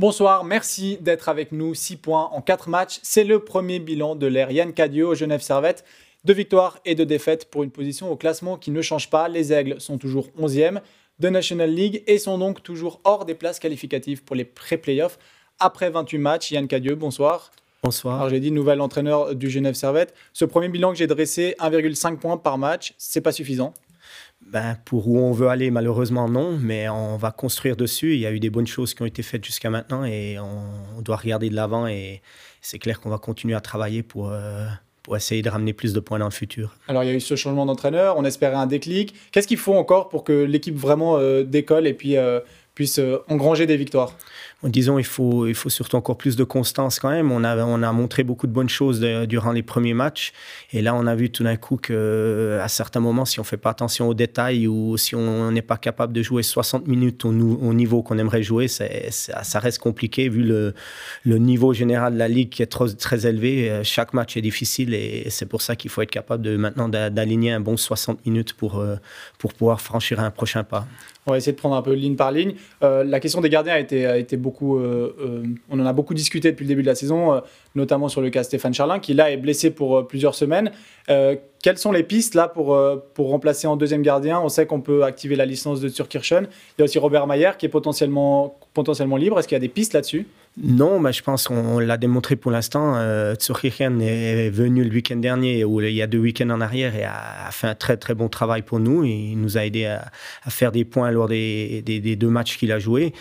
Bonsoir, merci d'être avec nous. 6 points en 4 matchs. C'est le premier bilan de l'ère Yann Cadio au Genève Servette. Deux victoires et deux défaites pour une position au classement qui ne change pas. Les Aigles sont toujours 11e de National League et sont donc toujours hors des places qualificatives pour les pré-playoffs. Après 28 matchs, Yann Cadieux, bonsoir. Bonsoir. Alors j'ai dit nouvel entraîneur du Genève Servette. Ce premier bilan que j'ai dressé, 1,5 points par match, c'est pas suffisant ben, pour où on veut aller, malheureusement, non, mais on va construire dessus. Il y a eu des bonnes choses qui ont été faites jusqu'à maintenant et on, doit regarder de l'avant et c'est clair qu'on va continuer à travailler pour, euh, pour essayer de ramener plus de points dans le futur. Alors il y a eu ce changement d'entraîneur, on espérait un déclic. Qu'est-ce qu'il faut encore pour que l'équipe vraiment euh, décolle et puis euh, puisse engranger des victoires disons, il faut, il faut surtout encore plus de constance quand même. On a, on a montré beaucoup de bonnes choses durant les premiers matchs. Et là, on a vu tout d'un coup qu'à certains moments, si on ne fait pas attention aux détails ou si on n'est pas capable de jouer 60 minutes au, au niveau qu'on aimerait jouer, ça reste compliqué vu le, le, niveau général de la Ligue qui est trop, très élevé. Euh, chaque match est difficile et c'est pour ça qu'il faut être capable de maintenant d'aligner un bon 60 minutes pour, euh, pour pouvoir franchir un prochain pas. On va essayer de prendre un peu ligne par ligne. Euh, la question des gardiens a été, a été beaucoup. Euh, euh, on en a beaucoup discuté depuis le début de la saison, notamment sur le cas Stéphane Charlin, qui là est blessé pour plusieurs semaines. quelles sont les pistes là pour, pour remplacer en deuxième gardien? On sait qu'on peut activer la licence de Turkirchen. Il y a aussi Robert Mayer qui est potentiellement, potentiellement libre. Est-ce qu'il y a des pistes là-dessus? Non, mais je pense qu'on l'a démontré pour l'instant. Euh, est venu le week-end dernier, ou il y a deux week-ends en arrière, et a, fait un très très bon travail pour nous. Il nous a aidé à, faire des points lors des, deux matchs qu'il a joués.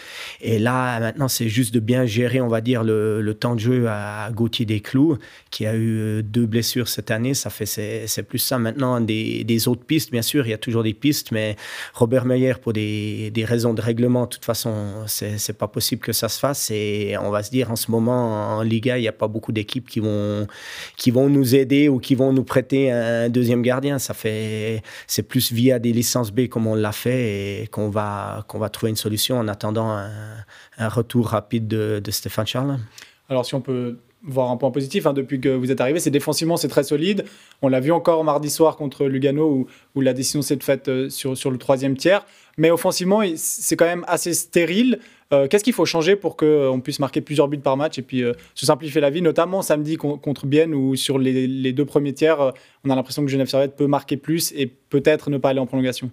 Et là, maintenant, c'est juste de bien gérer, on va dire, le, temps de jeu à Gauthier Desclous, qui a eu euh, deux blessures cette année. Ça fait c'est plus ça maintenant. Des, autres pistes, bien sûr, il y a toujours des pistes, mais Robert Meyer, pour des, raisons de règlement, de toute façon, c'est pas possible que ça se fasse. Et on va se dire en ce moment en Liga, il n'y a pas beaucoup d'équipes qui vont, qui vont nous aider ou qui vont nous prêter un deuxième gardien. Ça fait, c'est plus via des licences B comme on l'a fait et qu'on va, qu'on va trouver une solution en attendant un, retour rapide de, Stéphane Charles. Alors si on peut voir un point positif hein, depuis que vous êtes arrivé. C'est défensivement, c'est très solide. On l'a vu encore mardi soir contre Lugano où, où la décision s'est faite euh, sur, sur le troisième tiers. Mais offensivement, c'est quand même assez stérile. Euh, qu'est-ce qu'il faut changer pour qu'on euh, puisse marquer plusieurs buts par match et puis euh, se simplifier la vie, notamment samedi contre Bienne où sur les, deux premiers tiers, on a l'impression que Genève Servette peut marquer plus et peut-être ne pas aller en prolongation.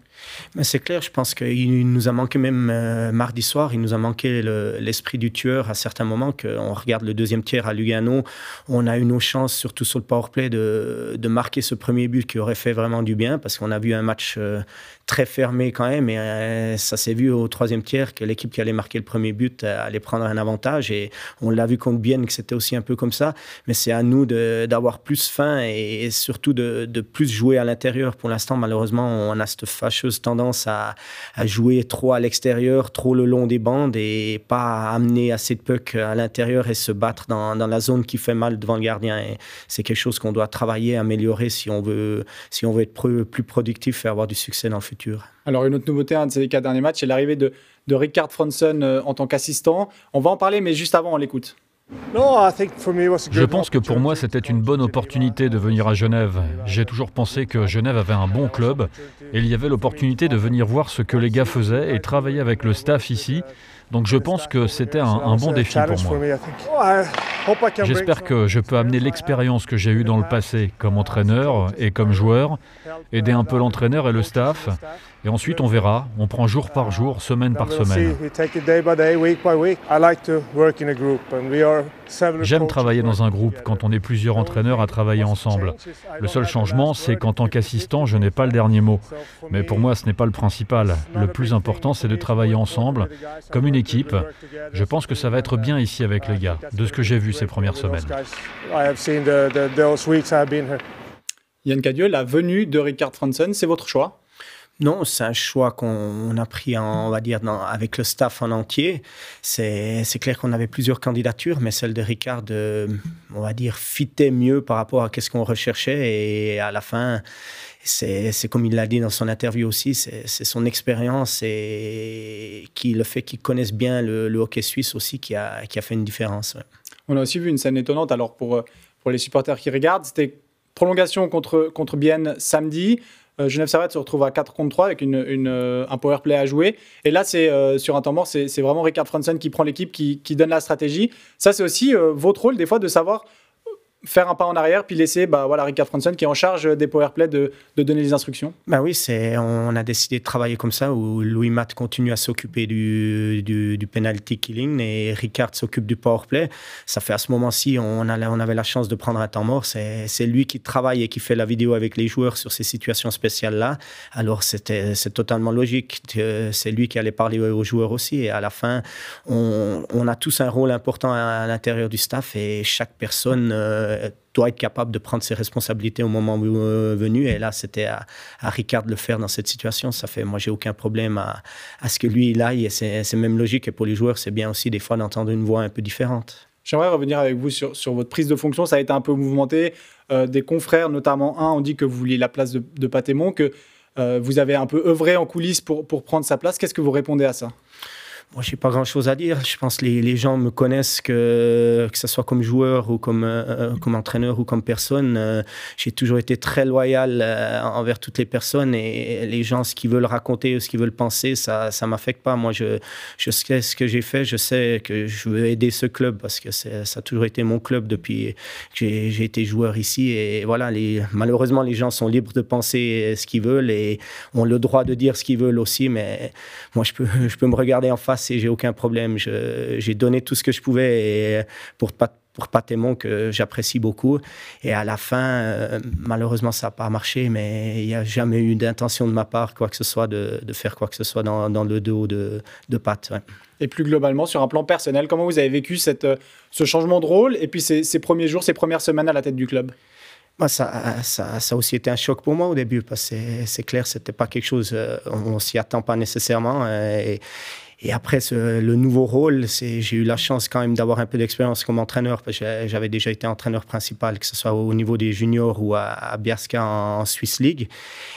c'est clair, je pense qu'il nous a manqué même mardi soir, il nous a manqué l'esprit du tueur à certains moments. on regarde le deuxième tiers à Lugano, on a eu nos chances, surtout sur le powerplay, de, de marquer ce premier but qui aurait fait vraiment du bien parce qu'on a vu un match très fermé quand même. Et euh, ça s'est vu au troisième tiers que l'équipe qui allait marquer le premier but euh, allait prendre un avantage. Et on l'a vu contre Bienne que c'était aussi un peu comme ça. Mais c'est à nous d'avoir plus faim et, surtout de, de, plus jouer à l'intérieur. Pour l'instant, malheureusement, on a cette fâcheuse tendance à, jouer trop à l'extérieur, trop le long des bandes et pas amener assez de puck à l'intérieur et se battre dans, la zone qui fait mal devant le gardien. C'est quelque chose qu'on doit travailler, améliorer si on veut, si on veut être plus productif et avoir du succès dans le futur. Alors, une autre nouveauté, un de ces quatre derniers matchs, c'est l'arrivée de, de Ricard Franson euh, en tant qu'assistant. On va en parler, mais juste avant, on l'écoute. Je pense que pour moi, c'était une bonne opportunité de venir à Genève. J'ai toujours pensé que Genève avait un bon club et il y avait l'opportunité de venir voir ce que les gars faisaient et travailler avec le staff ici. Donc je pense que c'était un, bon défi pour moi. J'espère que je peux amener l'expérience que j'ai eue dans le passé comme entraîneur et comme joueur, aider un peu l'entraîneur et le staff et ensuite, on verra. On prend jour par jour, semaine par semaine. J'aime travailler dans un groupe quand on est plusieurs entraîneurs à travailler ensemble. Le seul changement, c'est qu'en tant qu'assistant, je n'ai pas le dernier mot. Mais pour moi, ce n'est pas le principal. Le plus important, c'est de travailler ensemble, comme une équipe. Je pense que ça va être bien ici avec les gars, de ce que j'ai vu ces premières semaines. Yann Cadieux, la venue de Ricard Franson, c'est votre choix? Non, c'est un choix qu'on a pris, on va dire, avec le staff en entier. C'est clair qu'on avait plusieurs candidatures, mais celle de Ricard, euh, on va dire, fitait mieux par rapport à ce qu'on recherchait. Et à la fin, c'est comme il l'a dit dans son interview aussi, c'est son expérience et qui, le fait qu'il connaisse bien le, hockey suisse aussi qui a, fait une différence. On a aussi vu une scène étonnante. Alors, pour, pour les supporters qui regardent, c'était prolongation contre, contre Bienne samedi. Genève Servette se retrouve à 4 contre 3 avec une, un power play à jouer. Et là, c'est sur un temps mort, c'est vraiment Ricard Franson qui prend l'équipe, qui, qui, donne la stratégie. Ça, c'est aussi votre rôle, des fois, de savoir faire un pas en arrière puis laisser bah, voilà, Ricard Franson qui est en charge des powerplay de, de donner les instructions bah oui, on a décidé de travailler comme ça où Louis Matt continue à s'occuper du, du, penalty killing et Ricard s'occupe du powerplay. Ça fait à ce moment-ci, on, on avait la chance de prendre un temps mort. C'est, lui qui travaille et qui fait la vidéo avec les joueurs sur ces situations spéciales-là. Alors c'est totalement logique. C'est lui qui allait parler aux joueurs aussi. Et à la fin, on, on a tous un rôle important à, l'intérieur du staff et chaque personne... Euh, euh, doit être capable de prendre ses responsabilités au moment euh, venu. Et là, c'était à, Ricard de le faire dans cette situation. Ça fait, moi, j'ai aucun problème à, ce que lui, il aille. C'est même logique. Et pour les joueurs, c'est bien aussi des fois d'entendre une voix un peu différente. J'aimerais revenir avec vous sur, sur, votre prise de fonction. Ça a été un peu mouvementé. Euh, des confrères, notamment un, ont dit que vous vouliez la place de, de Patémon, que vous avez un peu œuvré en coulisses pour, pour prendre sa place. Qu'est-ce que vous répondez à ça? Moi, je n'ai pas grand-chose à dire. Je pense que les, gens me connaissent, que, que ce soit comme joueur ou comme, euh, euh, comme entraîneur ou comme personne. Euh, j'ai toujours été très loyal envers toutes les personnes et les gens, ce qu'ils veulent raconter ou ce qu'ils veulent penser, ça ne m'affecte pas. Moi, je, je sais ce que j'ai fait. Je sais que je veux aider ce club parce que ça a toujours été mon club depuis que j'ai été joueur ici. Et voilà, malheureusement, les gens sont libres de penser ce qu'ils veulent et ont le droit de dire ce qu'ils veulent aussi. Mais moi, je peux, je peux me regarder en face et j'ai aucun problème. J'ai donné tout ce que je pouvais et pour pas pour Patémon que j'apprécie beaucoup. Et à la fin, euh, malheureusement, ça n'a pas marché, mais il n'y a jamais eu d'intention de ma part, quoi que ce soit, de, de faire quoi que ce soit dans, dans le dos de, de Pat. Et plus globalement, sur un plan personnel, comment vous avez vécu cette, ce changement de rôle et puis ces, ces premiers jours, ces premières semaines à la tête du club? Ça, ça, ça, a aussi été un choc pour moi au début, parce que c'est clair, c'était pas quelque chose, euh, on, ne s'y attend pas nécessairement. Euh, et, et après, le nouveau rôle, j'ai eu la chance quand même d'avoir un peu d'expérience comme entraîneur, parce que j'avais déjà été entraîneur principal, que ce soit au niveau des juniors ou à, à en, Swiss League.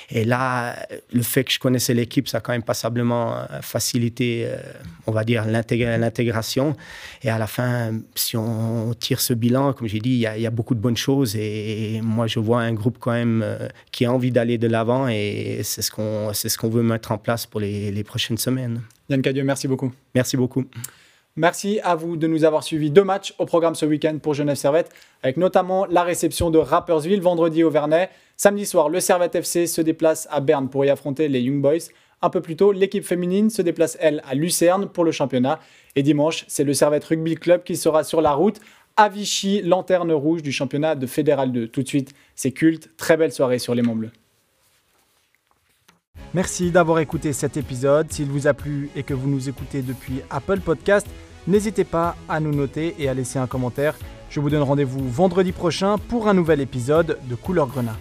Et là, le fait que je connaissais l'équipe, ça a quand même passablement euh, facilité, euh, on va dire, l'intégration. Et à la fin, si on tire ce bilan, comme j'ai dit, il y, a, beaucoup de bonnes choses. Et moi, je vois un groupe quand même euh, qui a envie d'aller de l'avant. Et c'est ce qu'on veut mettre en place pour les prochaines semaines. Yann Cadieux, merci beaucoup. Merci beaucoup. Merci à vous de nous avoir suivis deux matchs au programme ce week-end pour Genève Servette, avec notamment la réception de Rappersville vendredi au Vernet. Samedi soir, le Servette FC se déplace à Berne pour y affronter les Young Boys. Un peu plus tôt, l'équipe féminine se déplace, elle, à Lucerne pour le championnat. Et dimanche, c'est le Servette Rugby Club qui sera sur la route à Vichy, lanterne rouge du championnat de Fédéral 2. Tout de suite, c'est culte. Très belle soirée sur les Monts Bleus. Merci d'avoir écouté cet épisode. S'il vous a plu et que vous nous écoutez depuis Apple Podcast, n'hésitez pas à nous noter et à laisser un commentaire. Je vous donne rendez-vous vendredi prochain pour un nouvel épisode de Couleur Grenat.